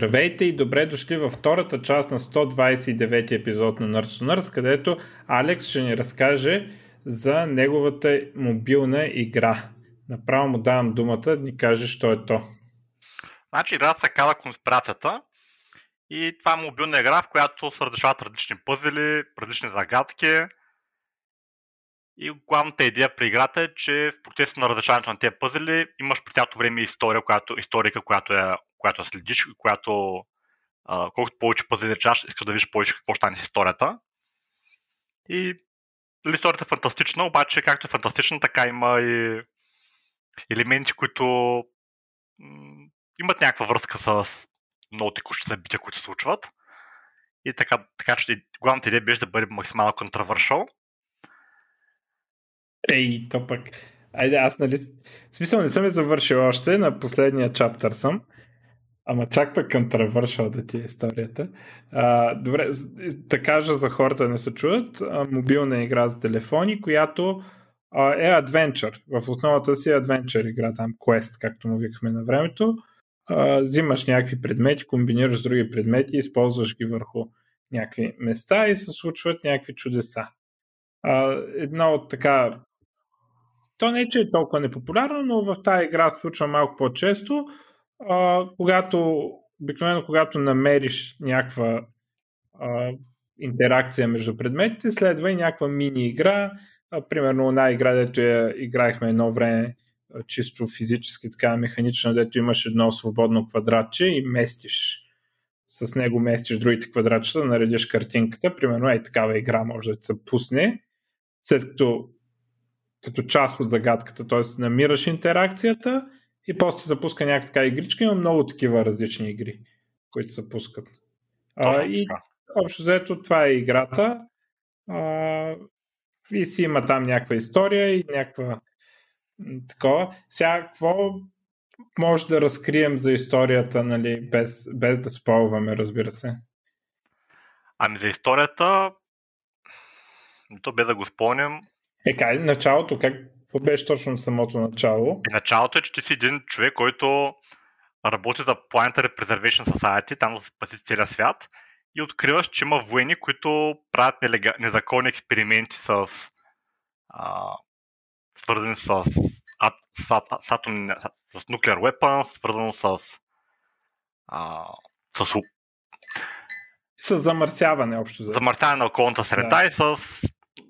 Здравейте и добре дошли във втората част на 129 епизод на Nerds to Nerds, където Алекс ще ни разкаже за неговата мобилна игра. Направо му давам думата да ни каже, що е то. Значи играта се казва Конспирацията и това е мобилна игра, в която се разрешават различни пъзели, различни загадки. И главната идея при играта е, че в процеса на разрешаването на тези пъзели имаш през цялото време история, която, историка, която е която следиш, която а, колкото повече пъти решаваш, искаш да видиш повече какво стане с историята. И нали, историята е фантастична, обаче както е фантастична, така има и елементи, които имат някаква връзка с много текущи събития, които се случват. И така, така че главната идея беше да бъде максимално контравършъл. Ей, то пък. Айде, аз нали... В смисъл не съм я завършил още, на последния чаптър съм. Ама чак пък към травършал да ти е историята. А, добре, да кажа за хората не се чуят. А, мобилна игра за телефони, която а, е адвенчър. В основата си е адвенчър игра, там Quest, както му викахме на времето. А, взимаш някакви предмети, комбинираш с други предмети, използваш ги върху някакви места и се случват някакви чудеса. А, едно от така то не е, че е толкова непопулярно, но в тази игра се случва малко по-често а, когато, обикновено когато намериш някаква а, интеракция между предметите, следва и някаква мини игра. А, примерно една игра, дето я играехме едно време чисто физически, така механична, дето имаш едно свободно квадратче и местиш с него местиш другите квадратчета, наредиш картинката. Примерно е такава игра може да се пусне, след като като част от загадката, т.е. намираш интеракцията и после се пуска някаква така игричка. Има много такива различни игри, които се пускат. А, и общо заето това е играта. А, и си има там някаква история и някаква такова. Сега, какво може да разкрием за историята, нали, без, без да спълваме, разбира се? Ами за историята, то бе да го спомням. Е, кай, началото, как, какво беше точно самото начало? И началото е, че ти си един човек, който работи за Planetary Preservation Society, там да спаси целия свят и откриваш, че има воени, които правят нелега... незаконни експерименти с а, свързани с, ат, с, ат, с, атом, с nuclear weapons, свързано с а, с с замърсяване общо. Замърсяване на околната среда да. и с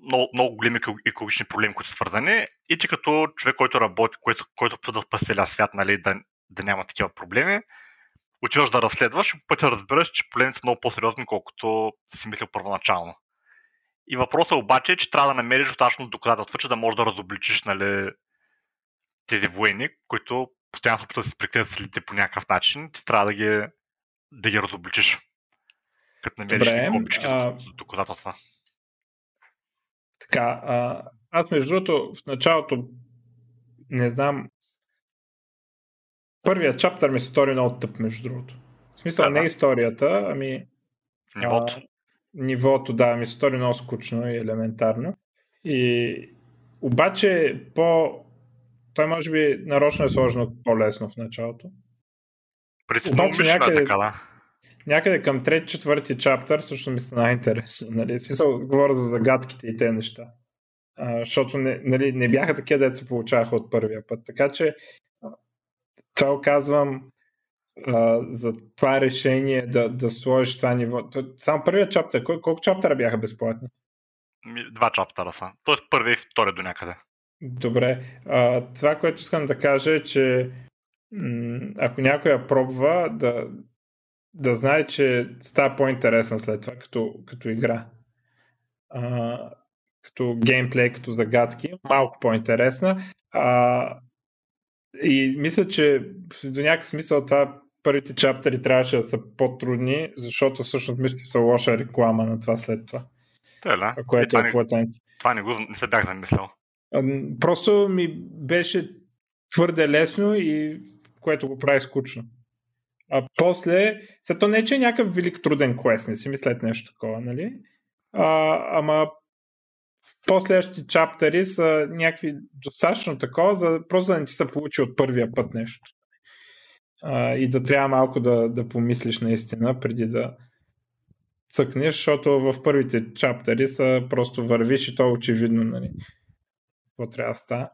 много, много големи екологични проблеми, които са свързани. И ти като човек, който работи, който, който да спаси целия свят, нали, да, да няма такива проблеми, отиваш да разследваш, пътя разбираш, че проблемите са много по-сериозни, колкото си мислил първоначално. И въпросът обаче е, че трябва да намериш достатъчно доказателства, че да можеш да разобличиш нали, тези военни, които постоянно се опитват да се прикрият следите по някакъв начин, ти трябва да ги, да ги разобличиш. Като намериш Добре, а... доказателства. Така, а, аз между другото в началото не знам първият чаптър ми се стори много тъп, между другото. В смисъл да, не историята, ами нивото. А, нивото, да, ми се стори много скучно и елементарно. И обаче по... Той може би нарочно е сложно по-лесно в началото. Обаче някъде, така, да. Някъде към трети, четвърти чаптър също ми се най-интересно. Нали? Смисъл, говоря за загадките и те неща. А, защото не, нали, не бяха такива, деца се получаваха от първия път. Така че това оказвам а, за това решение да, да сложиш това ниво. Само първият чаптър, кол, колко чаптъра бяха безплатни? Два чаптъра са. Тоест първи и втори до някъде. Добре. А, това, което искам да кажа е, че ако някой я пробва, да, да знае, че става по-интересна след това, като, като игра. А, като геймплей, като загадки, малко по-интересна. А, и мисля, че до някакъв смисъл това първите чаптери трябваше да са по-трудни, защото всъщност мисля, че са лоша реклама на това след това. Да, което е, е платен. Това не, го, не се бях замислял. Просто ми беше твърде лесно и което го прави скучно. А после, след то не е, че е някакъв велик труден квест, не си мислят нещо такова, нали? А, ама последващите чаптери са някакви достатъчно такова, за, просто да не ти се получи от първия път нещо. а, и да трябва малко да, да помислиш наистина преди да цъкнеш, защото в първите чаптери са просто вървиш и то очевидно, нали? Какво трябва да става.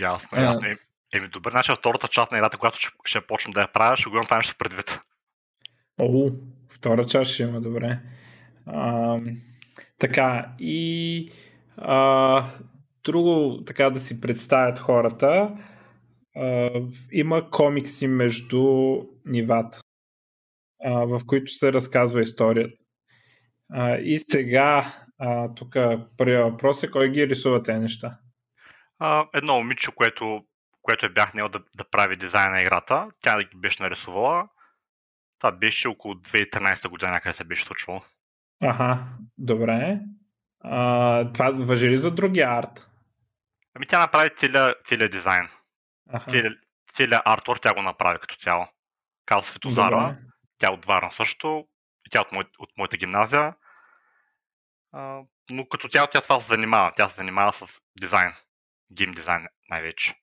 Ясно, ясно. А... Еми, добър начин втората част на играта, която ще, ще почна да я правя, ще го това нещо предвид. О, втора част ще има, добре. А, така, и а, друго така да си представят хората, а, има комикси между нивата, а, в които се разказва историята. А, и сега, тук първият въпрос е, кой ги рисува тези неща? А, едно момиче, което, което е бях нел да, да прави дизайн на играта, тя да ги беше нарисувала. Това беше около 2013 година, някъде се беше случвало. Аха, добре. А, това въжи ли за другия арт? Ами тя направи целият целия дизайн. Целият целия артвор тя го направи като цяло. Кал Светозара, тя от Варна също, тя от, мой, от моята гимназия. А, но като цяло тя това се занимава. Тя се занимава с дизайн. Гейм дизайн най-вече.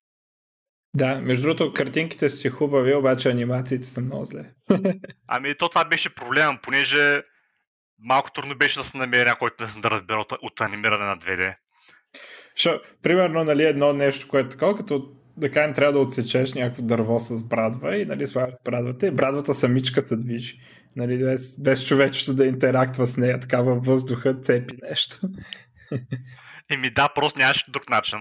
Да, между другото, картинките си хубави, обаче анимациите са много зле. ами то това беше проблем, понеже малко трудно беше да се намери някой да разбира от, от анимиране на 2D. Шо, примерно, нали, едно нещо, което е такова, като да кажем, трябва да отсечеш някакво дърво с брадва и нали, слагаш брадвата и брадвата самичката движи. Нали, без, без човечето да интерактва с нея, така във въздуха цепи нещо. Еми да, просто нямаше друг начин.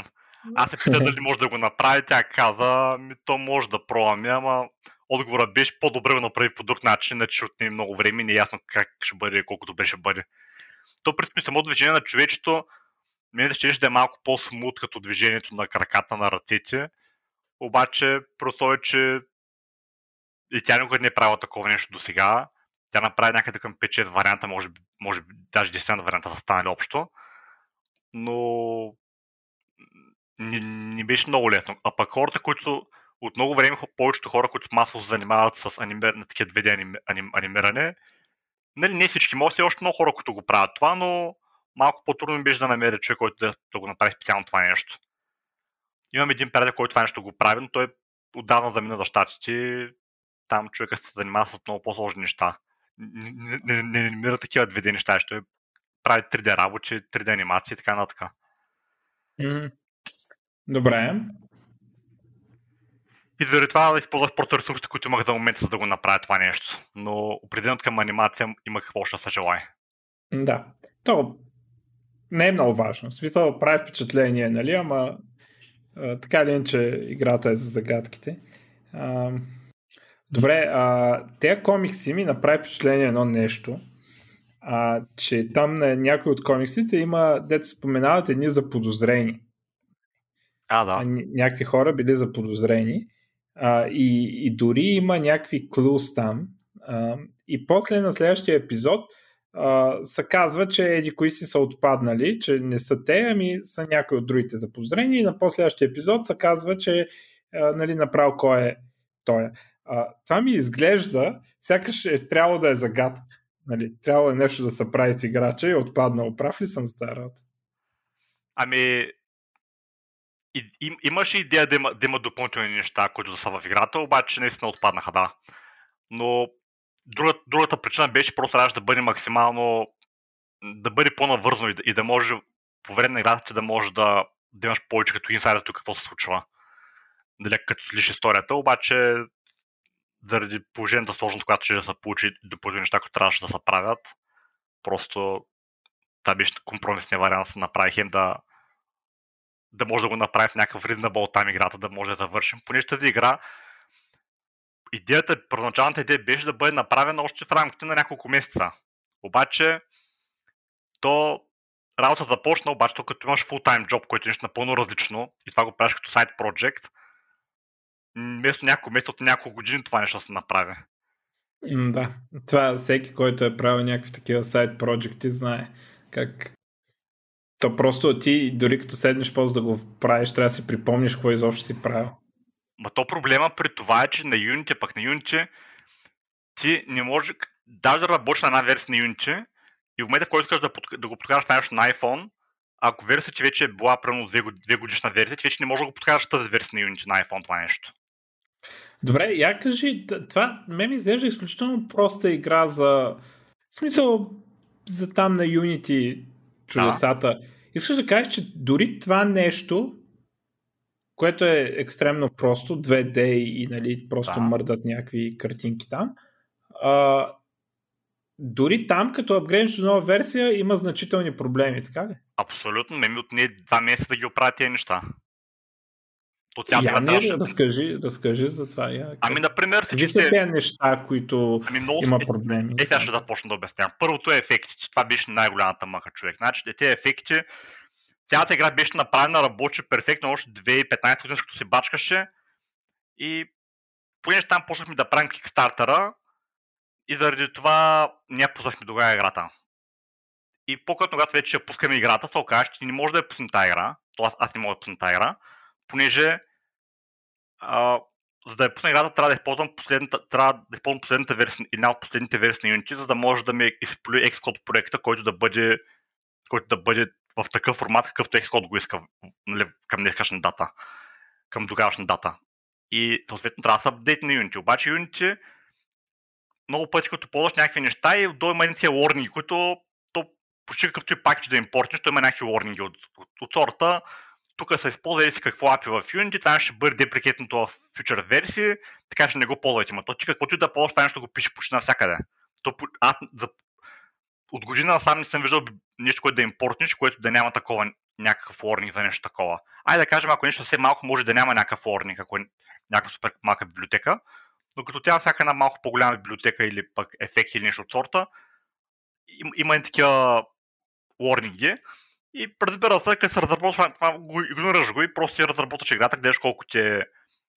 Аз се питах дали може да го направи, тя каза, ми то може да пробваме, ама отговора беше по-добре го направи по друг начин, иначе ще отнеме много време и не е ясно как ще бъде и колко добре ще бъде. То, принципно, само движение на човечето, ми ще да е малко по-смут като движението на краката на ръцете, обаче просто че и тя никога не е правила такова нещо до сега. Тя направи някъде към 5-6 варианта, може, може би даже 10 варианта са станали общо. Но не, не беше много лесно. А пък хората, които от много време повечето хора, които масово се занимават с анимер... на такива 2D аним... аним... анимиране, нали, не всички могат, още много хора, които го правят това, но малко по-трудно беше да намеря човек, който да, да го направи специално това нещо. Имам един приятел, който това нещо го прави, но той отдавна замина за щатите. Там човека се занимава с много по-сложни неща. Не, не, не намира такива 2D неща, ще прави 3D работи, 3D анимации и така нататък. Mm-hmm. Добре. И заради това използвах просто ресурсите, които имах за момента, за да го направя това нещо. Но определено към анимация имах какво още се желая. Да. То не е много важно. В смисъл прави впечатление, нали, ама а, така или че играта е за загадките. А, добре, а, тези комикси ми направи впечатление едно нещо, а, че там на някои от комиксите има, дете споменават едни заподозрени. А, да. Някакви хора били заподозрени. А, и, и дори има някакви клюс там. А, и после на следващия епизод а, се казва, че еди кои си са отпаднали, че не са те, ами са някои от другите заподозрени. И на последващия епизод се казва, че а, нали, направо кой е той. А, това ми изглежда, сякаш е трябвало да е загадка. Нали, трябва е нещо да се прави с играча и отпаднал. Прав ли съм старат? Ами, и, им, имаше идея да има, да има допълнителни неща, които да са в играта, обаче наистина отпаднаха, да. Но другата, другата причина беше просто да бъде максимално да бъде по-навързно и да, и да може по време на играта да може да, да имаш повече като инсайдер тук какво се случва. Дали като лиш историята, обаче заради положението сложност, когато ще да се получи допълнителни неща, които трябваше да се правят, просто това беше компромисния вариант, да направи хем да, да може да го направи в някакъв reasonable там играта, да може да завършим. Понеже тази игра, идеята, първоначалната идея беше да бъде направена още в рамките на няколко месеца. Обаче, то работа започна, обаче то като имаш full-time който е нещо напълно различно и това го правиш като сайт project, вместо няколко месеца от няколко години това нещо се направи. Да, това всеки, който е правил някакви такива сайт проекти, знае как то просто ти, дори като седнеш после да го правиш, трябва да си припомниш какво изобщо си правил. Ма то проблема при това е, че на Unity, пък на Unity, ти не може, даже да работиш на една версия на Unity и в момента, в който искаш да, под, да го подкараш на iPhone, ако версията ти вече е била примерно две, две годишна версия, ти вече не можеш да го подкараш тази версия на Unity на iPhone това нещо. Добре, я кажи, това ме ми изглежда изключително проста игра за в смисъл за там на Unity чудесата. Да. Искаш да кажеш, че дори това нещо, което е екстремно просто, 2D и нали, просто да. мърдат някакви картинки там, а, дори там, като апгрейднеш до нова версия, има значителни проблеми, така ли? Абсолютно, не ми отне два месеца да ги оправя тези неща. То тя я не, да разкажи, разкажи за това. Я, ами, например, Какви са тези неща, които ами, много... има проблеми? Е, е, ще започна да обяснявам. Първото е ефектите. Това беше най-голямата мъка човек. Значи, тези ефекти, цялата игра беше направена, работи перфектно още 2015 година, като се бачкаше. И понеже там почнахме да правим кикстартера, и заради това ние пуснахме тогава играта. И по-късно, когато вече пускаме играта, се оказа, че не може да я пусне тази игра. Т.е. аз не мога да пусна тази игра, понеже а, за да я пусна играта, трябва да използвам последната, трябва да използвам последната версия, една от последните версии на Unity, за да може да ми изплюе Xcode проекта, който да бъде, който да бъде в такъв формат, какъвто Xcode го иска нали, към днешна дата, към тогавашна дата. И съответно трябва да се апдейт на Unity. Обаче Unity много пъти, като ползваш някакви неща и до има такива warning, които то почти какъвто и пакет да импортнеш, то има някакви warning от, от, от сорта. Тук се използва си какво API в Unity, това ще бъде деприкетното в future версии, така че не го ползвайте. Но то ти каквото и да ползваш, това нещо го пише почти навсякъде. То, аз за, от година сам не съм виждал нещо, което да импортнеш, което да няма такова някакъв warning за нещо такова. Айде да кажем, ако нещо все малко може да няма някакъв warning, ако е някаква супер малка библиотека, но като тя всяка една малко по-голяма библиотека или пък ефект или нещо от сорта, им, има и такива warning и разбира се, като се разработва, това го игнорираш го и просто си разработваш играта, гледаш колко ти е,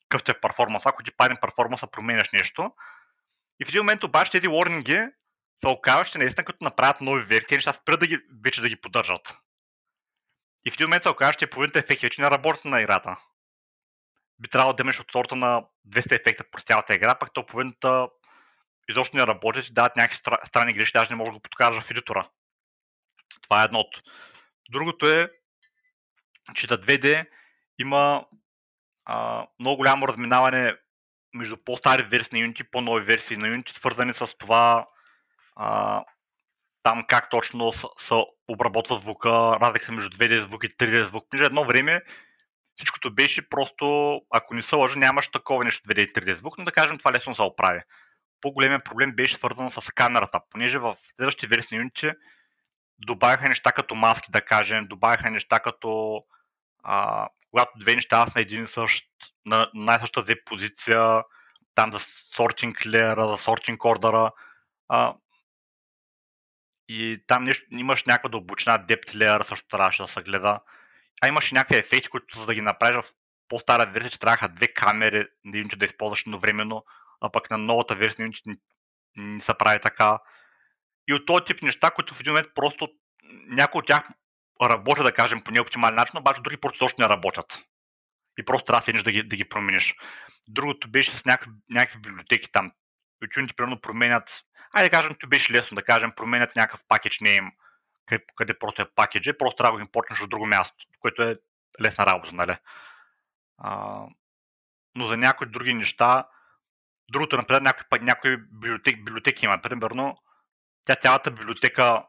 какъв ти е перформанс, ако ти падне перформанса, променяш нещо. И в един момент обаче тези warning се оказват, че наистина като направят нови версии, неща спрят да ги, вече да ги поддържат. И в един момент се оказва, че половината ефекти вече не работят на играта би трябвало да имаш от сорта на 200 ефекта през цялата игра, пък то половината изобщо не работят и дават някакви странни грешки, даже не можеш да го подкажа в едитора. Това е едното. Другото е, че за 2D има а, много голямо разминаване между по-стари версии на Unity по-нови версии на Unity, свързани с това а, там как точно се обработва звука, разлика между 2D звук и 3D звук. Между едно време Всичкото беше просто, ако не се лъжа, нямаш такова нещо 2D и 3D звук, но да кажем това лесно се оправи. По-големият проблем беше свързан с камерата, понеже в следващите версии на Unity добавяха неща като маски, да кажем, добавяха неща като а, когато две неща са на един същ, на най-същата позиция, там за сортинг леера, за сортинг ордера. А, и там нещо, имаш някаква дълбочина, depth layer също трябваше да се гледа а имаше някакви ефекти, които за да ги направиш в по-стара версия, че трябваха две камери да, да използваш едновременно, а пък на новата версия не, не се прави така. И от този тип неща, които в един момент просто някои от тях работят, да кажем, по неоптимален начин, обаче други просто точно не работят. И просто трябва да седнеш да ги, да ги промениш. Другото беше с някакви, някакви библиотеки там. Учените примерно променят, айде да кажем, това беше лесно, да кажем, променят някакъв пакет name, къде, къде просто е пакеджи, просто трябва да го импортнеш от друго място, което е лесна работа, нали? А, но за някои други неща, другото, например, някои, някои библиотеки, библиотеки има, примерно, тя цялата библиотека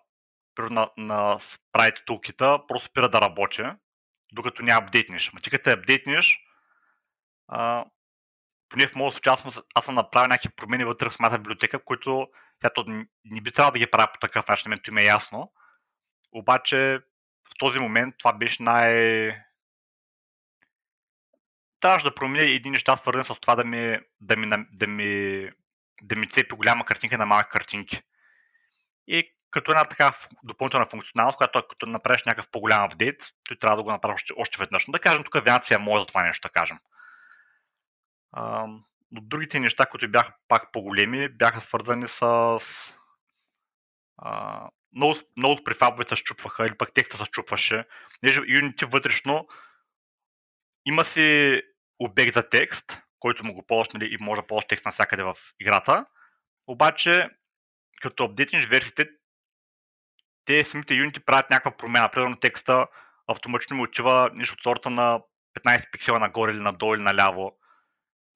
на, на Sprite тулкита просто спира да работи, докато не апдейтнеш. Ма ти като апдейтнеш, а, поне в моят случай аз, аз съм направил някакви промени вътре в самата библиотека, които тя не би трябвало да ги правя по такъв начин, мен им е ясно. Обаче в този момент това беше най... Трябваше да променя един неща, свързани с това да ми, да ми, да ми, да ми цепи голяма картинка на малки картинки. И като една така допълнителна функционалност, която като направиш някакъв по-голям апдейт, той трябва да го направиш още, още веднъж. Но да кажем, тук вариация е моя за това нещо, да кажем. Но другите неща, които бяха пак по-големи, бяха свързани с а, много, много от префабовете се чупваха или пък текста се чупваше. Неже Unity вътрешно има си обект за текст, който му го ползваш нали, и може да ползваш текст навсякъде в играта. Обаче, като апдейтнеш версиите, те самите Unity правят някаква промяна. Примерно текста автоматично му отива нещо от сорта на 15 пиксела нагоре или надолу или наляво.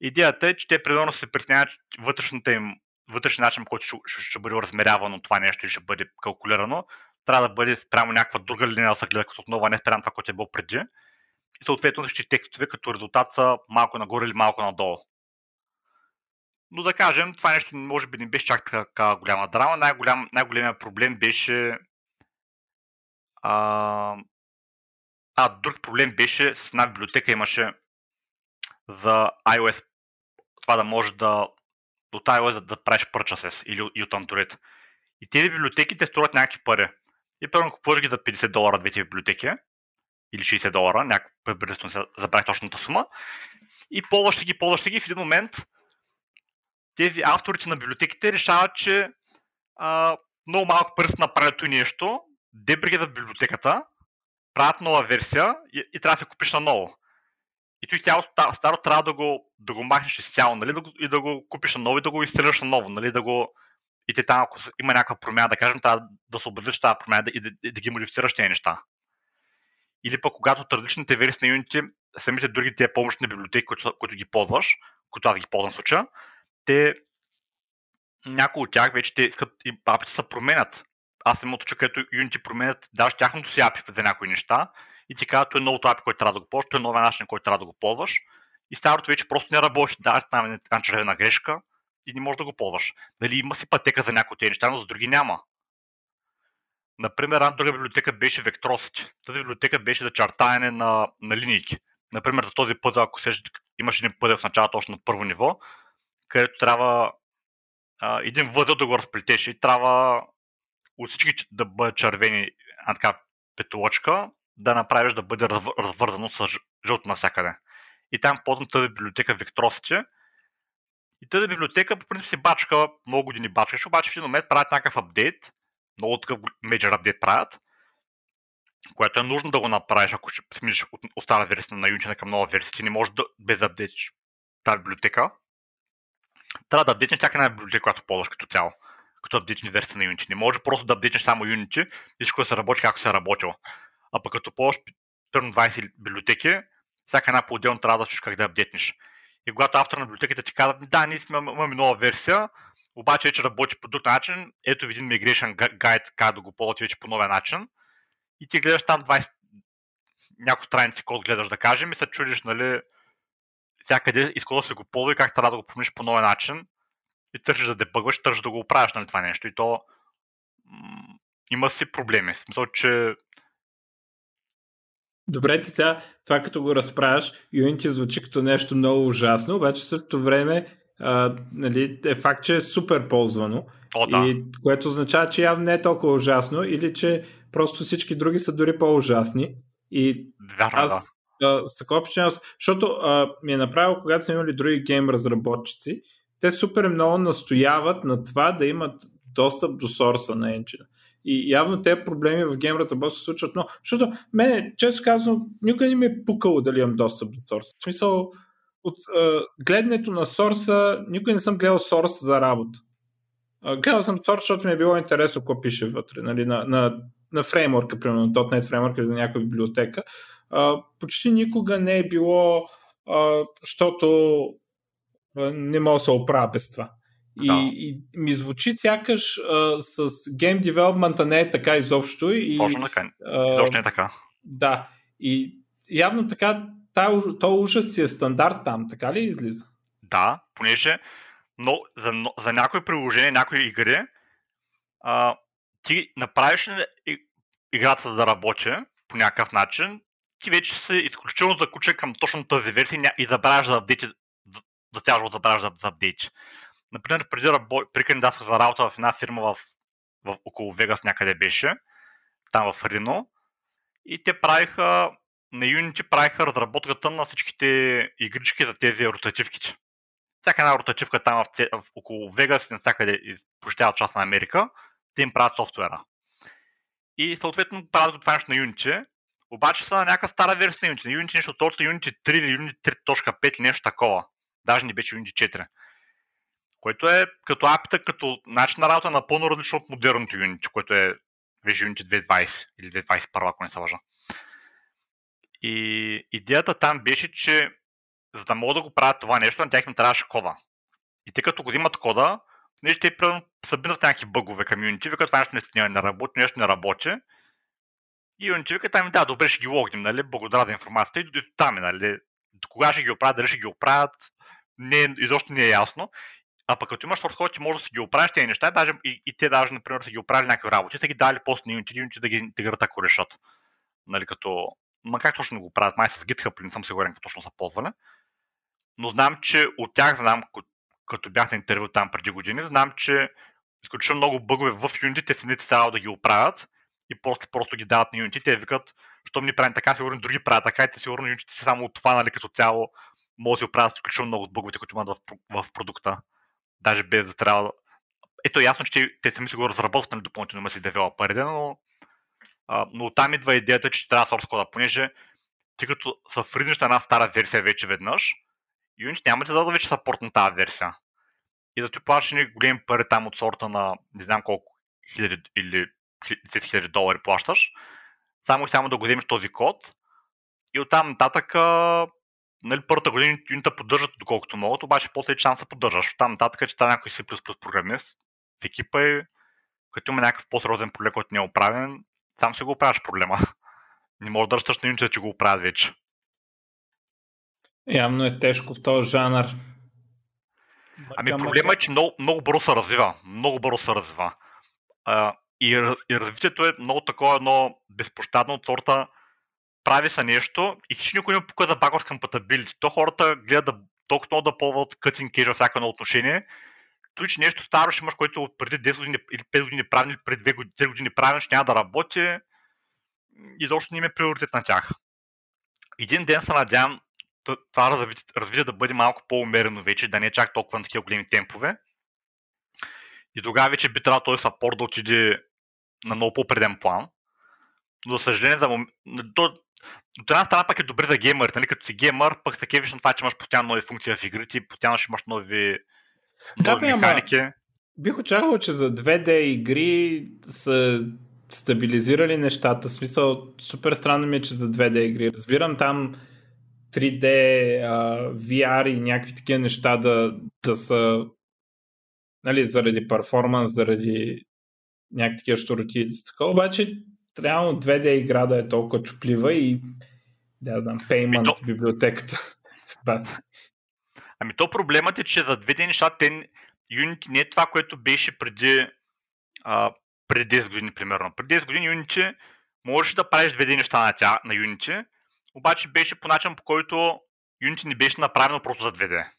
Идеята е, че те примерно се притесняват вътрешната им вътрешен начин, който ще, ще, ще бъде размерявано това нещо и ще бъде калкулирано, трябва да бъде спрямо някаква друга линия да се гледа като отново, а не спрямо това, което е било преди. И съответно всички текстове като резултат са малко нагоре или малко надолу. Но да кажем, това нещо може би не беше чак така голяма драма. Най-голям, най-големият проблем беше а, а, друг проблем беше с една библиотека имаше за iOS това да може да от iOS да правиш purchases или и от Android. И тези библиотеки те струват някакви пари. И първо купуваш ги за 50 долара двете библиотеки или 60 долара, някак приблизително забравих точната сума. И ползваш ги, ползваш ги в един момент тези авторите на библиотеките решават, че а, много малко пари са направили нещо, дебригедат библиотеката, правят нова версия и, и трябва да се купиш на ново. И той цяло старо трябва да го, да го махнеш изцяло, нали, да го, и да го купиш на ново и да го изстреляш на ново, нали, да го... И те там, ако има някаква промяна, да кажем, трябва да се убедиш тази промяна и да, и да ги модифицираш тези неща. Или пък когато от различните версии на Unity, самите други тези помощни библиотеки, които, които ги ползваш, които аз ги ползвам в случая, те някои от тях вече те искат и апите се променят. Аз съм от където Unity променят даже тяхното си API за някои неща и ти казват, е новото API, което трябва да го ползваш, това е новия начин, който трябва да го ползваш. И старото вече просто не работи. Да, там е червена грешка и не можеш да го ползваш. Дали има си пътека за някои от тези неща, но за други няма. Например, една друга библиотека беше Vectrosity. Тази библиотека беше за чертаене на, на линейки. Например, за този път, ако имаш един път в началото още на първо ниво, където трябва а, един възел да го разплетеш и трябва от всички да бъдат червени, а така петолочка, да направиш да бъде развързано с жълто навсякъде. И там ползвам тази библиотека Vectrosity. И тази библиотека по принцип си бачка, много години бачкаш, обаче в един момент правят някакъв апдейт, много такъв major апдейт правят, което е нужно да го направиш, ако ще смениш от, от стара версия на Unity към нова версия. Ти не можеш да без апдейтиш тази библиотека. Трябва да апдейтнеш всяка една библиотека, която ползваш като цяло като апдейтни версия на Unity. Не може просто да апдейтнеш само Unity и всичко да се работи както се е работило. А пък като ползваш примерно 20 библиотеки, всяка една по-отделно трябва да чуш как да апдейтнеш. И когато автор на библиотеката ти казва, да, ние сме, имаме нова версия, обаче вече работи по друг начин, ето ви един migration guide, как да го ползвате вече по новия начин. И ти гледаш там 20 някои страници код гледаш да кажем и се чудиш, нали, всякъде изкода да се го ползва и как трябва да го промениш по новия начин и търсиш да дебъгваш, търсиш да го оправяш нали, това нещо. И то м- има си проблеми. В смисъл, че Добре, ти сега това като го разправяш, Unity звучи като нещо много ужасно, обаче същото време а, нали, е факт, че е супер ползвано. О, да. И, което означава, че явно не е толкова ужасно или че просто всички други са дори по-ужасни. И Вярно, аз да. С такова впечатление, защото а, ми е направило, когато са имали други гейм разработчици, те супер много настояват на това да имат достъп до сорса на engine. И явно те проблеми в гейм разработка се случват, но защото мен, често казвам, никога не ми е пукало дали имам достъп до сорса. В смисъл, от а, гледането на сорса, никога не съм гледал сорс за работа. А, гледал съм сорс, защото ми е било интересно какво пише вътре, нали, на, на, на фреймворка, примерно, на .NET фреймворка за някаква библиотека. А, почти никога не е било, а, защото не мога да се оправя без това. И, да. и ми звучи сякаш а, с Game Development не е така изобщо. И, Точно така. Изобщо не е така. Да. И явно така, то ужас си е стандарт там, така ли излиза? Да, понеже но, за, за някои приложения, някои игри, а, ти направиш играта да работи по някакъв начин, ти вече си изключително закучен към точно тази версия и забравяш да апдейти, затяжно забравяш да, да апдейти. Например, преди, при кандидатствах за работа в една фирма в, в около Вегас някъде беше, там в Рино, и те правиха, на Unity правиха разработката на всичките игрички за тези ротативките. Всяка една ротативка там в, в около Вегас и навсякъде из почти част на Америка, те им правят софтуера. И съответно правят го това нещо на Unity, обаче са на някаква стара версия на Unity. На Unity нещо от Unity 3 или Unity 3.5 или нещо такова. Даже не беше Unity 4 което е като апита, като начин на работа напълно различно от модерното Unity, което е вече Unity 2020 или 2021, ако не се лъжа. И идеята там беше, че за да могат да го правят това нещо, на тях им трябваше кода. И тъй като го взимат кода, нали, те събират някакви бъгове към Unity, викат това нещо не, не работи, нещо не работи. И Unity викат, ами да, добре ще ги логнем, нали, благодаря за информацията и до там, нали, кога ще ги оправят, дали ще ги оправят, не, изобщо не е ясно. А пък като имаш source ти може да си ги оправиш тези неща, даже и, и те даже, например, са ги оправили някакви работи, са ги дали пост на Unity, Unity да ги интегрират ако решат. Нали, като... Ма как точно го правят? Май с GitHub, не съм сигурен какво точно са ползвали. Но знам, че от тях знам, като бях на интервю там преди години, знам, че изключително много бъгове в Unity, те самите трябва да ги оправят и просто, просто ги дават на Unity. Те викат, щом ни правим така, сигурно други правят така и те сигурно Unity са само от това, нали, като цяло може да оправят изключително много от бъговете, които имат в, в продукта. Даже без да трябва Ето ясно, че те, сами си го разработват допълнително си девелоперите, но, но там идва идеята, че трябва source кода, понеже тъй като са фризнеш на една стара версия вече веднъж, Unity няма да даде вече саппорт на тази версия. И да ти плащаш големи пари там от сорта на не знам колко хиляди или 10 хиляди долари плащаш, само и само да го вземеш този код и оттам нататък нали, първата година юнита поддържат доколкото могат, обаче после че се поддържаш. Оттам нататък, че става някой C++ програмист в екипа и като има някакъв по-сериозен проблем, който не е оправен, сам си го оправяш проблема. Не може да ръсташ на юнита, че го оправят вече. Явно е тежко в този жанр. Ами проблема е, че много, много бързо се развива. Много бързо се развива. А, и, и развитието е много такова едно безпощадно от сорта прави се нещо и хищ никой не показва backwards compatibility. То хората гледат да, толкова много да ползват cutting edge във всяко едно отношение. Той, че нещо старо ще имаш, което преди 10 години или 5 години правилно, или преди 2 години, 3 години правилно, ще няма да работи. И защо не има приоритет на тях. Един ден се надявам това развитие, развитие да бъде малко по-умерено вече, да не е чак толкова на такива големи темпове. И тогава вече би трябвало този саппорт да отиде на много по-преден план. Но, за съжаление, за мом... до... от една страна пък е добре за геймърите. Нали? Като си геймър, пък се кевиш на това, че имаш постоянно нови функции в игрите, постоянно ще имаш нови, нови да, механики. Ама, бих очаквал, че за 2D игри са стабилизирали нещата. В смисъл, супер странно ми е, че за 2D игри. Разбирам там 3D, uh, VR и някакви такива неща да, да са нали, заради перформанс, заради някакви такива щуроти и така. Обаче, реално 2D игра да е толкова чуплива и да знам, payment то... библиотеката. Ами то проблемът е, че за 2D неща те, Unity не е това, което беше преди, а, преди 10 години, примерно. Преди 10 години Unity можеш да правиш 2D неща на, тя, на Unity, обаче беше по начин, по който Unity не беше направено просто за 2D.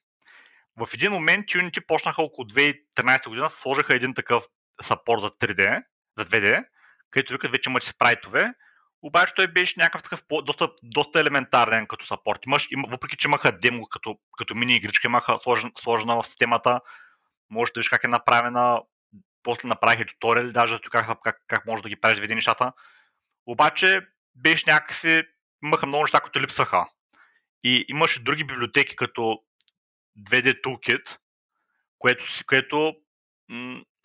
В един момент Unity почнаха около 2013 година, сложиха един такъв саппорт за 3D, за 2D, където викат вече имаш спрайтове, обаче той беше някакъв такъв доста, доста елементарен като саппорт. Имаш, им, въпреки, че имаха демо като, като мини игричка, имаха сложен, сложена в системата, може да виж как е направена, после направих туториали, даже как, как, как може да ги правиш види нещата. Обаче беше някакси, имаха много неща, които липсаха. И имаше други библиотеки, като 2D Toolkit, което, което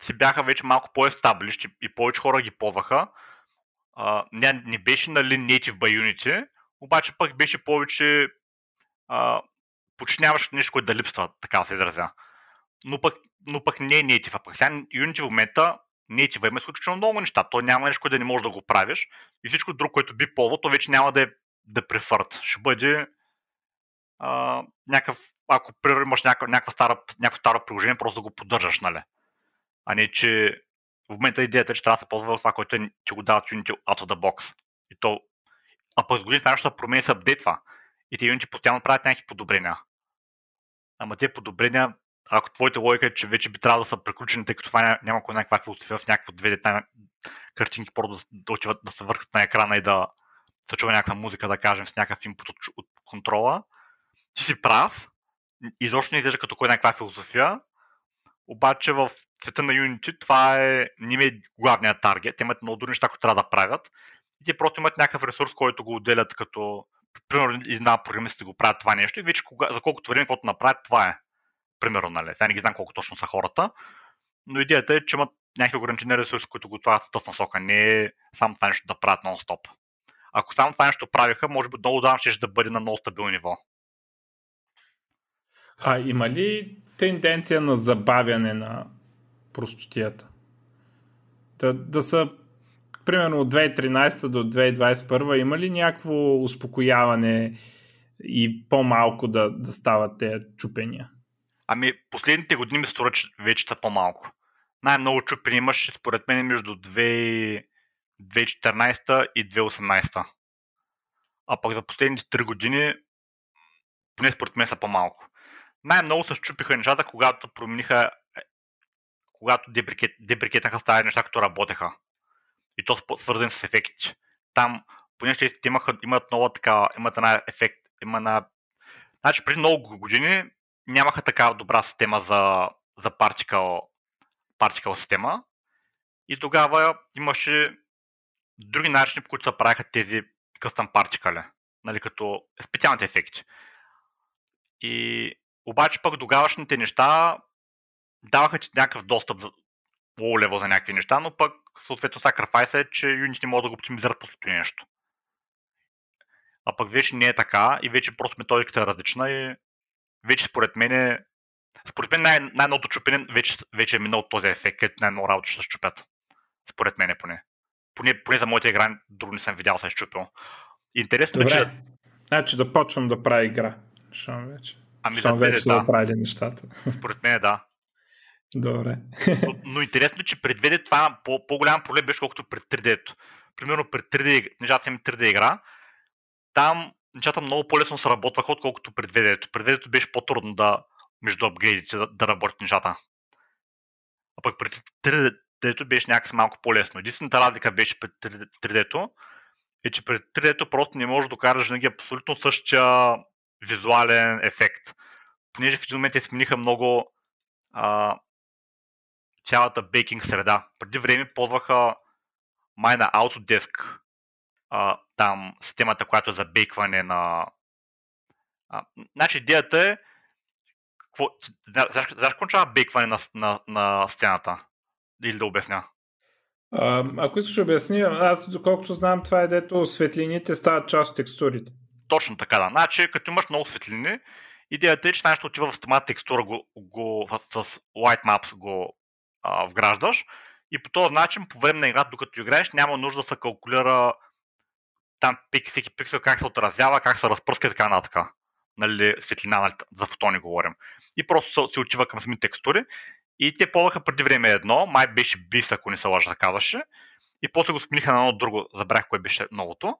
си бяха вече малко по-естаблищи и повече хора ги ползваха. Не, не беше нали native by Unity, обаче пък беше повече нямаше нещо, което да липсва, така се изразя. Но пък, но пък не е native, а пък сега Unity в момента native има изключително много неща. То няма нещо, което да не можеш да го правиш. И всичко друго, което би ползвал, то вече няма да е да префърт. Ще бъде а, някакъв ако примерно имаш някакво старо приложение, просто да го поддържаш, нали? А не, че в момента идеята е, че трябва да се ползва това, което е, че го дават Unity out of the box. И то, а през годините нещо промени се апдейтва. И те Unity постоянно правят някакви подобрения. Ама тези подобрения, ако твоята логика е, че вече би трябвало да са приключени, тъй като това няма кой някаква философия в някакво две дета картинки, просто да, да да се върхат на екрана и да се чува някаква музика, да кажем, с някакъв инпут от, от контрола, ти си прав, изобщо не изглежда като кой някаква философия, обаче в света на Unity това е, не е главният таргет. Те имат много други неща, които трябва да правят. И те просто имат някакъв ресурс, който го отделят като, примерно, една програмистите го правят това нещо и вече кога, за колкото време, каквото направят, това е. Примерно, нали? Сега не ги знам колко точно са хората, но идеята е, че имат някакви ограничени ресурси, които го това с насока. Не е само това нещо да правят нон-стоп. Ако само това нещо правиха, може би долу давно ще да бъде на много стабилно ниво. А има ли тенденция на забавяне на простотията? Да, да са, примерно от 2013 до 2021 има ли някакво успокояване и по-малко да, да стават тези чупения? Ами, последните години ми струва, че вече са по-малко. Най-много чупени имаше, според мен, между 2014 и 2018. А пък за последните 3 години, поне според мен са по-малко. Най-много се щупиха нещата, когато промениха, когато дебрикет, дебрикетнаха стари неща, като работеха. И то свързани с ефекти. Там, понеже те имаха, имат нова така, имат една ефект, има на... Значи преди много години нямаха така добра система за, за particle, particle система. И тогава имаше други начини, по които се правиха тези къстъм партикали, нали, като специалните ефекти. И обаче пък тогавашните неща даваха ти някакъв достъп за low level за някакви неща, но пък съответно sacrifice е, че Unity не могат да го оптимизират по нещо. А пък вече не е така и вече просто методиката е различна и вече според мен е, според мен най- най-новото чупене вече, вече е минал този ефект, където най-много работа ще се чупят. Според мен е поне. Поне, поне за моите игра, друго не съм видял, се щупил. Интересно е, Добре. е, че... Значи да почвам да правя игра. Щом вече. Ами Щом за вече са да. направили нещата. Според мен е да. Добре. Но, но интересно е, че пред 2D това по, по-голям проблем беше, колкото пред 3D-то. Примерно пред 3D, нещата ми 3D игра, там нещата много по-лесно се работваха, отколкото пред 2D-то. Пред 2D-то беше по-трудно да между апгрейдите да, да работят нещата. А пък пред 3D-то беше някакси малко по-лесно. Единствената разлика беше пред 3D-то е, че пред 3D-то просто не можеш да докараш винаги абсолютно същия визуален ефект. Понеже в един момент те смениха много а, цялата бейкинг среда. Преди време ползваха май на Autodesk а, там системата, която е за бейкване на... А, значи идеята е какво, знаеш, знаеш какво бейкване на, на, на стената? Или да обясня? А, ако искаш да обясня, аз доколкото знам, това е дето светлините стават част от текстурите. Точно така, да. Значи, като имаш много светлини, идеята е, че нещо отива в самата текстура, го, го, с Light Maps го а, вграждаш и по този начин, по време на играта, докато играеш, няма нужда да се калкулира там пик, всеки пиксел как се отразява, как се разпръска и така нататък. Нали, светлина, нали, за фотони говорим. И просто се, се отива към самите текстури. И те ползваха преди време едно, май беше бис, ако не се лъжа, казваше. И после го смениха на едно друго, забрах кое беше новото.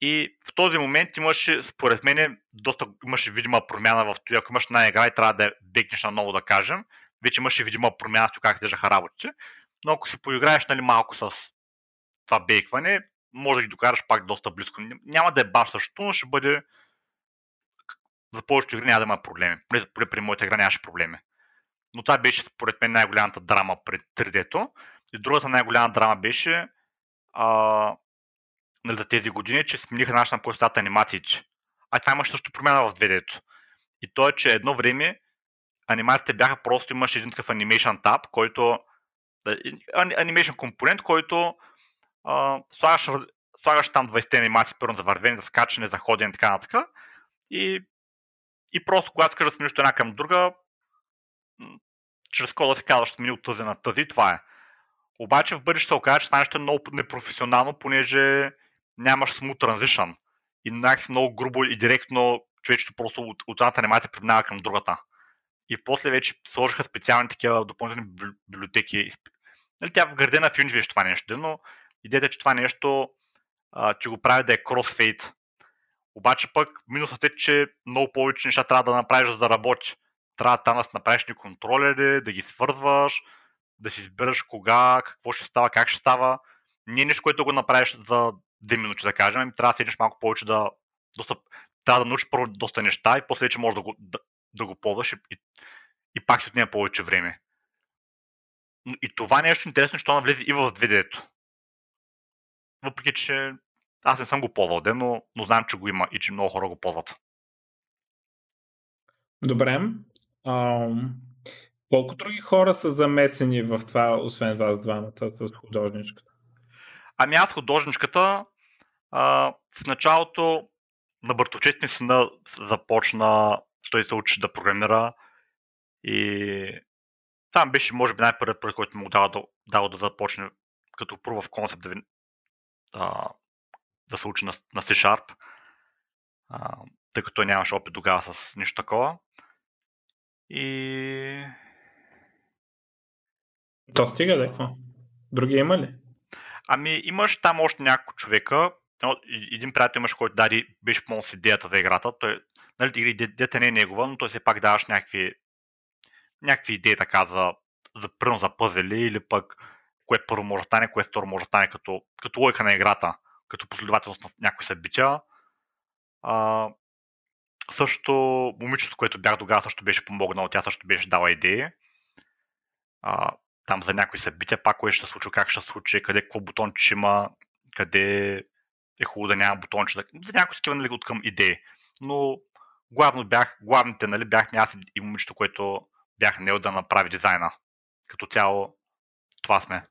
И в този момент имаше, според мен, доста имаше видима промяна в това. Ако имаш една игра и трябва да бекнеш на ново, да кажем, вече имаше видима промяна в това как държаха работите. Но ако си поиграеш нали, малко с това бейкване, може да ги докараш пак доста близко. Няма да е баш същото, но ще бъде за повечето игри няма да има проблеми. Поне при моята игра нямаше проблеми. Но това беше според мен най-голямата драма пред 3D-то. И другата най-голяма драма беше а, нали, за тези години, че смениха начин на който анимациите. А това имаше също промяна в 2D-то. И то е, че едно време анимациите бяха просто, имаше един такъв animation tab, който animation компонент, който а, слагаш, слагаш там 20 анимации, първо за вървене, за скачане, за ходене така нататък. И, и просто когато искаш да една към друга, чрез кода се казва, ще смени от тази на тази, това е. Обаче в бъдеще се окаже, че това нещо е много непрофесионално, понеже нямаш smooth transition. И някакси много грубо и директно човечето просто от, от едната анимация преминава към другата. И после вече сложиха специални такива допълнителни библиотеки. Нали, тя вградена в Unity това нещо, но идеята е, че това нещо, че го прави да е crossfade. Обаче пък минусът е, че много повече неща трябва да направиш, за да работи. Трябва там да си направиш ни контролери, да ги свързваш, да си избереш кога, какво ще става, как ще става. Не е нещо, което го направиш за 2 минути, да кажем. Ами трябва да седнеш малко повече да... Доста, трябва да научиш първо доста неща и после вече можеш да го, да, да го ползваш и, и пак ще отнема повече време. И това нещо интересно, че навлезе и в 2D-то. Въпреки, че аз не съм го ползвал, но, но знам, че го има и че много хора го ползват. Добре. Колко други хора са замесени в това, освен вас двамата, с художничката? Ами аз художничката а, в началото на Бъртовчет ми сина започна той се учи да програмира и там беше, може би, най-първият проект, който му дава да, дава да започне като proof в концепт да, да, да се учи на, на C-Sharp, а, тъй като той нямаше опит тогава с нищо такова. И... То стига да какво? Други има ли? Ами имаш там още няколко човека. Един приятел имаш, който даде, беше помогнал с идеята за играта. Той, нали, идеята не е негова, но той все пак даваш някакви, някакви идеи така за, за пръвно за пъзели или пък кое първо може да стане, кое второ може да стане като, като лойка на играта, като последователност на някои събития. А, също момичето, което бях тогава, също беше помогнало, тя също беше дала идеи. А, там за някои събития, пак кое ще се случи, как ще се случи, къде какво бутонче има, къде е хубаво да няма бутонче. За някои такива нали, от към идеи. Но главно бях, главните нали, бяхме аз и момичето, което бях нел да направи дизайна. Като цяло това сме.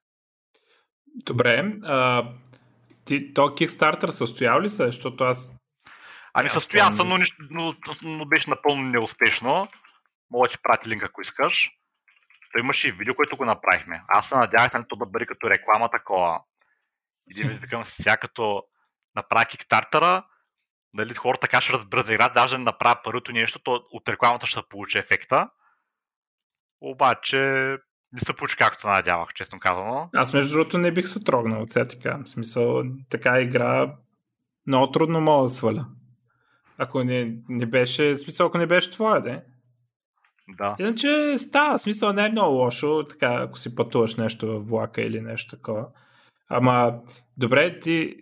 Добре. А, ти, то Kickstarter състоял ли се? Защото аз... Ами състоя се, но, но, но, беше напълно неуспешно. Мога да ти прати линк, ако искаш. Той имаше и видео, което го направихме. Аз се надявах нали, то да бъде като реклама такова. И да викам сега като направя Kickstarter, нали, хората така ще разберат за игра, даже не направя първото нещо, то от рекламата ще получи ефекта. Обаче не се получи както се надявах, честно казано. Аз между другото не бих се трогнал от сега така. В смисъл, така игра много трудно мога да сваля. Ако не, не беше, смисъл, ако не беше твоя, да да. Иначе става, смисъл не е много лошо, така, ако си пътуваш нещо в влака или нещо такова. Ама, добре, ти,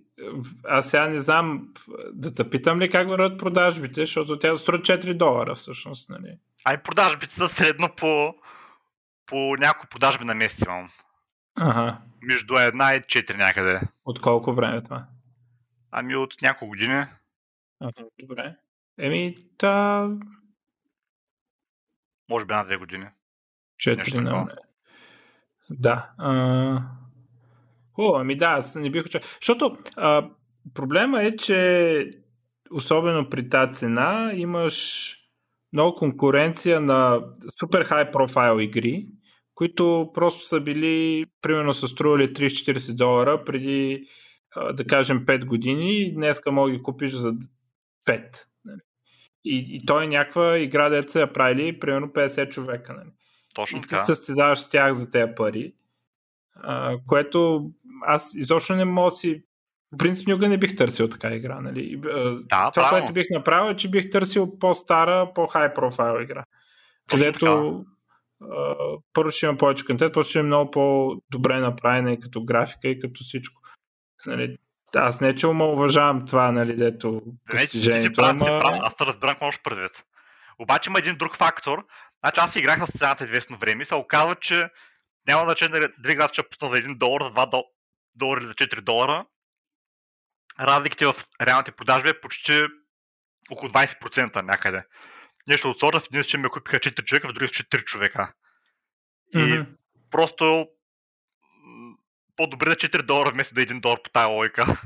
аз сега не знам да те питам ли как върват продажбите, защото тя струва 4 долара всъщност, нали? Ай, продажбите са средно по, по няколко продажби на месец имам. Ага. Между една и четири някъде. От колко време това? Ами от няколко години. Ага, добре. Еми, та... Може би на две години. Четири на... Да. А... О, ами да, аз не бих очаквал. Защото а, проблема е, че особено при тази цена имаш много конкуренция на супер хай профайл игри, които просто са били, примерно са стрували 30-40 долара преди, да кажем, 5 години днеска мога да ги купиш за 5. Нали? И, и той е някаква игра, деца я правили, примерно 50 човека. Нали? Точно и така. ти състезаваш с тях за тези пари, а, което аз изобщо не мога си по принцип никога не бих търсил така игра. Нали? Да, Това, което бих направил е, че бих търсил по-стара, по-хай профайл игра. Където първо ще има повече контент, после ще е много по-добре направена и като графика, и като всичко. Нали, аз не че уважавам това, нали, дето постижението. Не, ама... аз те разбирам какво предвид. Обаче има един друг фактор. Значи аз играх на сцената известно време и се оказва, че няма значение дали играта ще пусна за 1 долар, за 2 долара или за 4 долара разликите в реалните продажби е почти около 20% някъде. Нещо от сорта, в един че ме купиха 4 човека, в други 4 човека. И mm-hmm. просто по-добре да 4 долара вместо да 1 долар по тази лойка.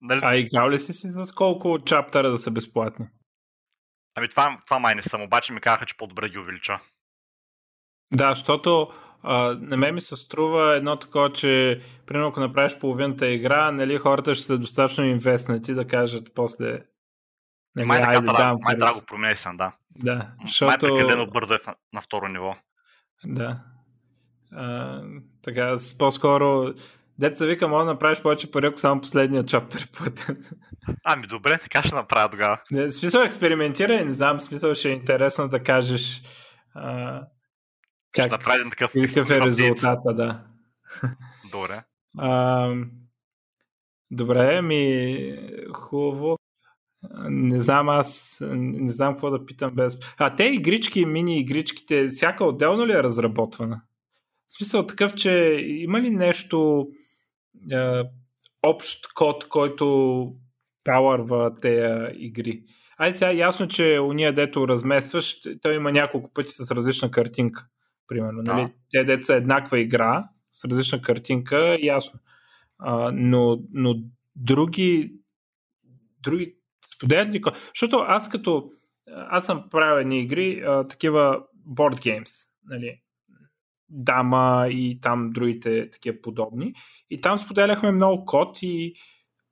Нали? А играл ли си с колко чаптера да са безплатни? Ами това, това май не съм, обаче ми казаха, че по-добре ги увелича. Да, защото а, на мен ми се струва едно такова, че примерно ако направиш половината игра, нали, хората ще са достатъчно инвестнати да кажат после Нали, май така, да, май драго промени съм, да. Да, защото... Май прекалено бързо е на, на второ ниво. Да. А, така, по-скоро Деца вика, мога да направиш повече пари, ако само последния чаптър е платен. Ами добре, така ще направя тогава. Не, смисъл експериментирай, не знам, смисъл ще е интересно да кажеш а, как, направим такъв, какъв е резултата, да. Добре. А, добре, ми хубаво. Не знам аз, не знам какво да питам без... А те игрички, мини игричките, всяка отделно ли е разработвана? В смисъл такъв, че има ли нещо е, общ код, който пауърва тези игри? Ай сега ясно, че уния дето разместваш, той има няколко пъти с различна картинка примерно. Да. Нали? Те деца еднаква игра с различна картинка, ясно. А, но, но други, други споделят ли? Защото аз като аз съм правил едни игри, а, такива board games, нали, Дама и там другите такива подобни. И там споделяхме много код и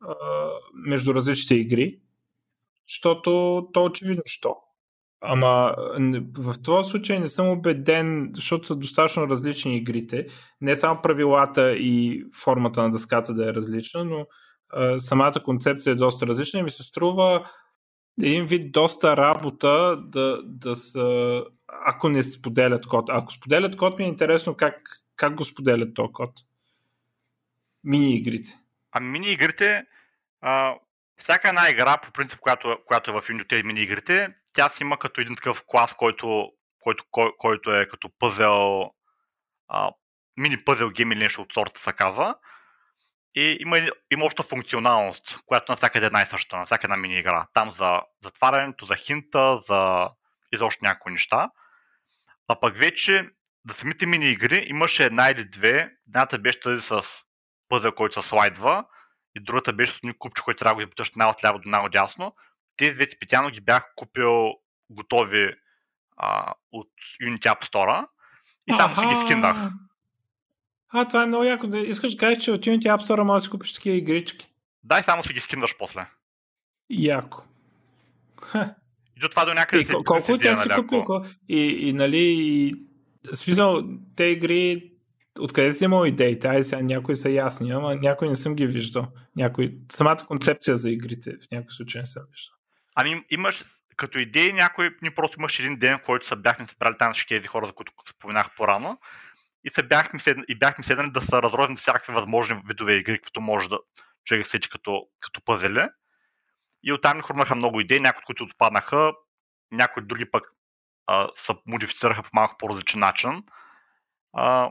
а, между различните игри, защото то е очевидно, що. Ама в този случай не съм убеден, защото са достатъчно различни игрите. Не само правилата и формата на дъската да е различна, но а, самата концепция е доста различна и ми се струва един вид доста работа да, да са, ако не споделят код. Ако споделят код, ми е интересно как, как го споделят този код. Мини игрите. А мини игрите, а, всяка една игра, по принцип, която, която е в Unity мини игрите, тя си има като един такъв клас, който, който, кой, който е като пъзел, мини пъзел гейм или нещо от сорта се казва. И има, има обща функционалност, която навсякъде е една и съща, на всяка една мини игра. Там за затварянето, за хинта, за изобщо някои неща. А пък вече за самите мини игри имаше една или две. Едната беше тази с пъзел, който се слайдва, и другата беше с един купче, който трябва да го избуташ най-отляво до най-отдясно. Тези две специално ги бях купил готови а, от Unity App Store и само си ги скиндах. А, това е много яко. Искаш да кажеш, че от Unity App Store може да си купиш такива игрички. Да, и само си ги скиндаш после. Яко. И до това до някъде и, колко от тях си купил? И, и, нали, и, смисъл, те игри, откъде си имал идеите? Ай, сега някои са ясни, ама някои не съм ги виждал. Някои, самата концепция за игрите в някои случаи не съм виждал. Ами имаш, като идеи, някой, ни просто имаш един ден, в който са бяхме събрали там всички тези хора, за които споменах по-рано и, се бяхме седнали, и бяхме седнали да са разрознат всякакви възможни видове игри, като може да човек сети като, като пъзели. И оттам ни хрумнаха много идеи, някои от които отпаднаха, някои други пък а, се модифицираха по малко по-различен начин. А,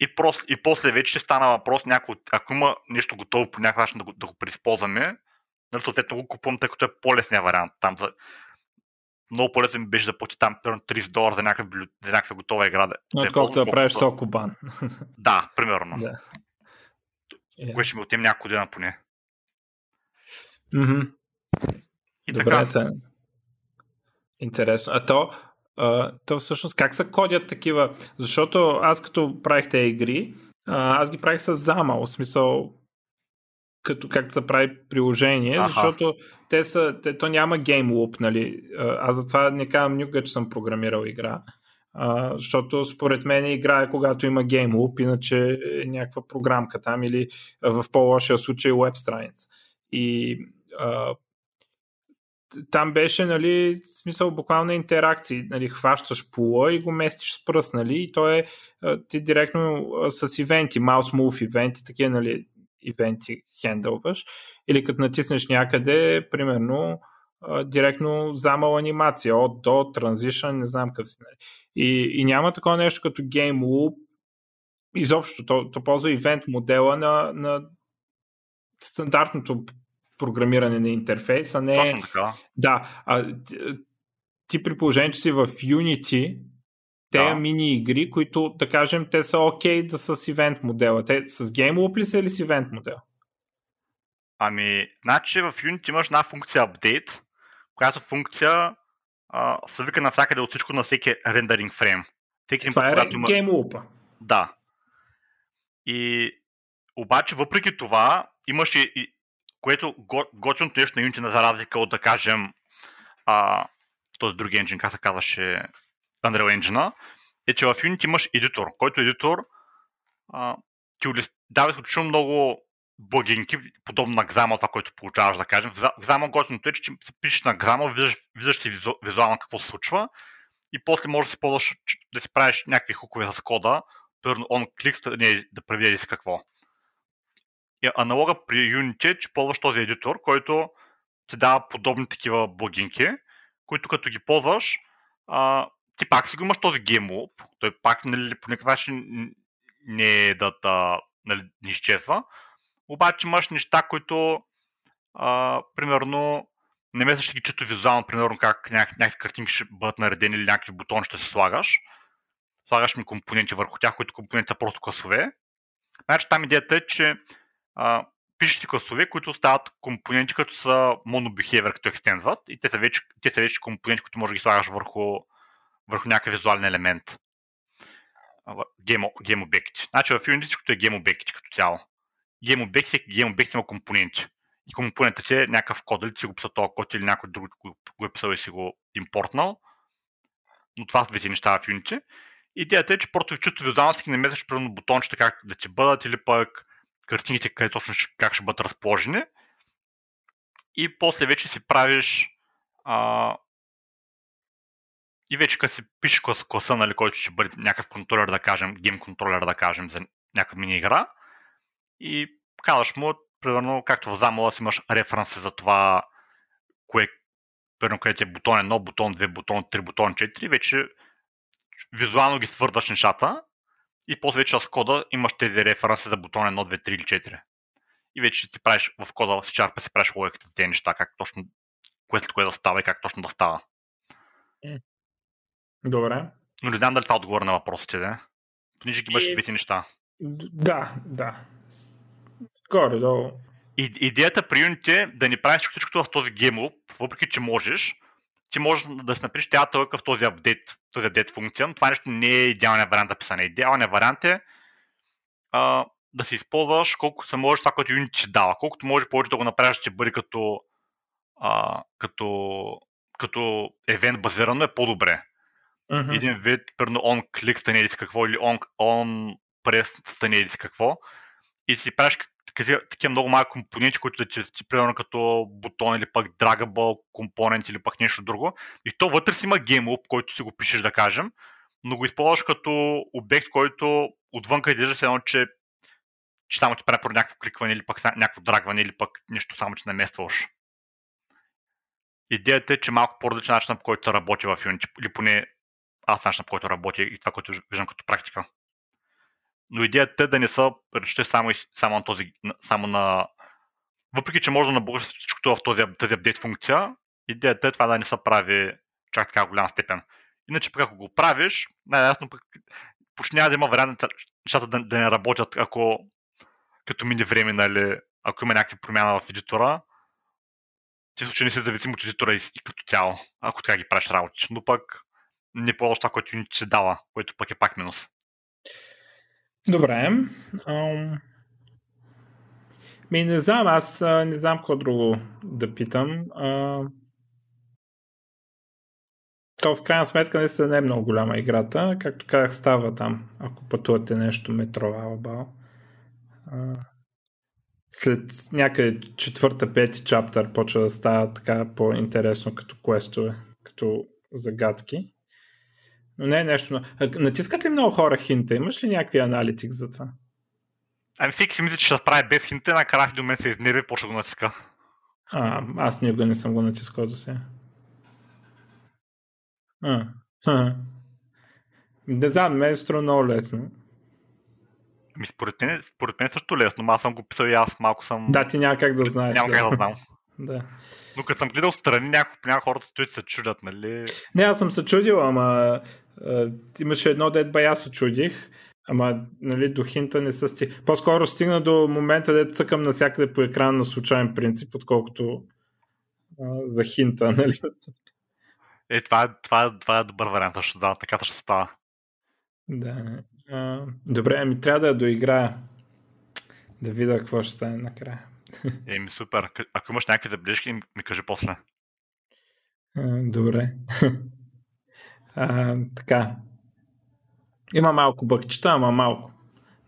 и, просто, и после вече стана въпрос, някой, ако има нещо готово по някакъв начин да го, да го преизползваме, нали, съответно го купувам, тъй като е по-лесния вариант. Там за, много по-лесно ми беше да плати там 30 долара за някаква, за някаква готова игра. Да, Но отколкото да правиш Сокобан. Да, примерно. Да. Yes. Кое ще ми отнем няколко дена поне. Mm-hmm. И Добре, така. Интересно. А то, а, то всъщност как се кодят такива? Защото аз като правих тези игри, а, аз ги правих с замал, в смисъл като как се прави приложение, Аха. защото те са, те, то няма game loop, нали? Аз затова не казвам никога, че съм програмирал игра. А, защото според мен игра е когато има game loop, иначе е някаква програмка там или в по-лошия случай веб страница. И а, там беше, нали, смисъл буквално интеракции, нали, хващаш пула и го местиш с пръст, нали, и то е ти директно с ивенти, mouse move ивенти, такива, нали, ивенти хендълваш, или като натиснеш някъде, примерно, директно замал анимация, от до, transition, не знам какъв си. Нали. И, и няма такова нещо като Game Loop, изобщо, то, то ползва ивент модела на, на стандартното програмиране на интерфейс, а не... Точно така. Да, а, ти при положение, че си в Unity, те да. мини игри, които, да кажем, те са окей okay да са с ивент модела. Те с GameLoop ли са или с ивент модел? Ами, значи в Unity имаш една функция Update, която функция а, се вика навсякъде от всичко на всеки рендеринг фрейм. Всеки Това е има... GameLoop. Да. И обаче, въпреки това, имаше и което готиното нещо на Unity, за разлика от, да кажем, а, този други енджин, как се казваше, Unreal Engine, е, че в Unity имаш едитор, който едитор а, ти дава изключително много благинки, подобно на Xama, това, което получаваш, да кажем. В Xama готиното е, че се пишеш на Xama, виждаш, виждаш визу, визуално какво се случва и после можеш да си ползваш, да си правиш някакви хукове с кода, примерно on click да, да провери си какво. И аналога при Unity е, че ползваш този едитор, който ти дава подобни такива благинки, които като ги ползваш, а, ти пак си го имаш този геймлоп, той пак нали, по никакъв начин не е да, да нали, не изчезва, обаче имаш неща, които а, примерно не ме ще ги чето визуално, примерно как някакви, някакви картинки ще бъдат наредени или някакви бутони ще се слагаш. Слагаш ми компоненти върху тях, които компоненти са просто късове. Значи там идеята е, че а, пишете класове, които стават компоненти, като са monobehavior, като екстендват и те са вече, те са вече компоненти, които можеш да ги слагаш върху, върху някакъв визуален елемент. Game обекти. Значи в Unity, като е game обекти като цяло. Game обекти, game обекти има компоненти. И компонентът е някакъв код, или си го писал този код или някой друг го е писал и си го импортнал. Но това са двете неща в Unity. Идеята е, че просто чисто визуално си намесваш примерно бутончета как да ти бъдат или пък картините къде точно как ще бъдат разположени. И после вече си правиш а, и вече като си пишеш класа, класа нали, който ще бъде някакъв контролер, да кажем, гейм контролер, да кажем, за някаква мини игра. И казваш му, примерно, както в замала си имаш референси за това, кое, примерно, където е бутон 1, бутон 2, бутон 3, бутон 4, вече визуално ги свързваш нещата и после вече с кода имаш тези референси за бутон 1, 2, 3 или 4. И вече си правиш в кода в C-Sharp си правиш логиката тези неща, как точно, което кое да става и как точно да става. Добре. Но не знам дали това отговори на въпросите, да? Понеже ги имаш и... двете неща. Да, да. Горе-долу. И, идеята при Unity е да не правиш всичкото в този геймлоп, въпреки че можеш, ти можеш да си напишеш тя в този апдейт, този апдейт функция, но това нещо не е идеалният вариант да писане. Идеалният вариант е а, да се използваш колкото се може това, което Unity ти дава. Колкото може повече да го направиш, ще бъде като, а, като, като евент базирано е по-добре. Uh-huh. Един вид, примерно on click стане или какво, или on, on press стане какво. И си правиш такива много малки компоненти, които да ти, примерно като бутон или пък dragable компонент или пък нещо друго. И то вътре си има GameLoop, който си го пишеш да кажем, но го използваш като обект, който отвънка изглежда се едно, че, че само ти прави по някакво кликване или пък някакво драгване или пък нещо само, че наместваш. Идеята е, че малко по-различен начин, по който работи в Unity, или поне аз начин, по който работи и това, което виждам като практика но идеята е да не са речете само, само на този, само на... Въпреки, че може да набързаш всичкото в този, тази апдейт функция, идеята е това да не се прави чак така голяма степен. Иначе пък ако го правиш, най-ясно почти няма да има вариант нещата да, да не работят, ако като мине време, нали, ако има някаква промяна в едитора, ти случай не си зависим от едитора и, и като цяло, ако така ги правиш работи. Но пък не ползваш това, което ни се дава, което пък е пак минус. Добре. Ам... Ми не знам, аз не знам какво друго да питам. А... То в крайна сметка наистина не е много голяма играта. Както казах, става там, ако пътувате нещо метро Алабал. А... След някъде четвърта, пети чаптър почва да става така по-интересно като квестове, като загадки. Но не е нещо. Натискат ли много хора хинта? Имаш ли някакви аналитик за това? Ами всеки си мисли, че ще прави без хинта, накрая до мен се изнерви и почва го натиска. А, аз никога не съм го натискал до сега. А, а. Не знам, мен е струва много лесно. Ми, според мен, според мен е също лесно, но аз съм го писал и аз малко съм... Да, ти няма как да знаеш. Няма да. как да знам. Да. Но като съм гледал страни, някои, някои хората стоят се чудят, нали? Не, аз съм се чудил, ама имаше едно дет бая се чудих, ама нали, до хинта не са сти. По-скоро стигна до момента, дето цъкам навсякъде по екрана на случайен принцип, отколкото а, за хинта, нали? Е, това това е, това е добър вариант, също да, така ще става. Да. А, добре, ами трябва да я доиграя. Да видя какво ще стане накрая. Еми супер. Ако имаш някакви забележки, ми кажи после. Добре. А, така. Има малко бъкчета, ама малко.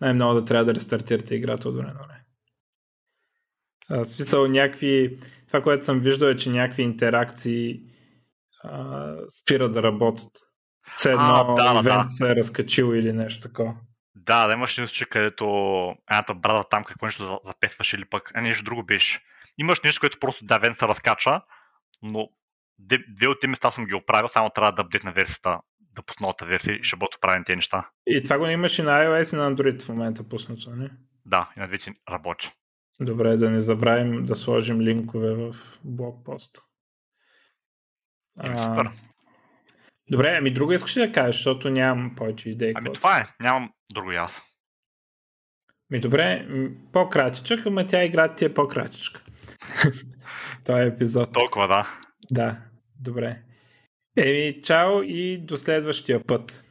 Най-много да трябва да рестартирате играта от време на време. В смисъл някакви... Това, което съм виждал е, че някакви интеракции а, спират да работят. Все едно а, да, ивент да. се е разкачил или нещо такова. Да, да имаш нещо, където едната брада там какво нещо запесваш или пък а нещо друго беше. Имаш нещо, което просто да, вен се разкача, но две от тези места съм ги оправил, само трябва да апдейт на версията, да пусна новата версия и ще бъдат оправени тези неща. И това го имаш и на iOS и на Android в момента пуснато, не? Да, и на двете работи. Добре, да не забравим да сложим линкове в блокпост. А... Супер. Добре, ами друго искаш ли да кажеш, защото нямам повече идеи. Ами това е, нямам друго и аз. Ми добре, по-кратичък, ама тя игра ти е по-кратичка. Той е епизод. Толкова, да. Да, добре. Еми, чао и до следващия път.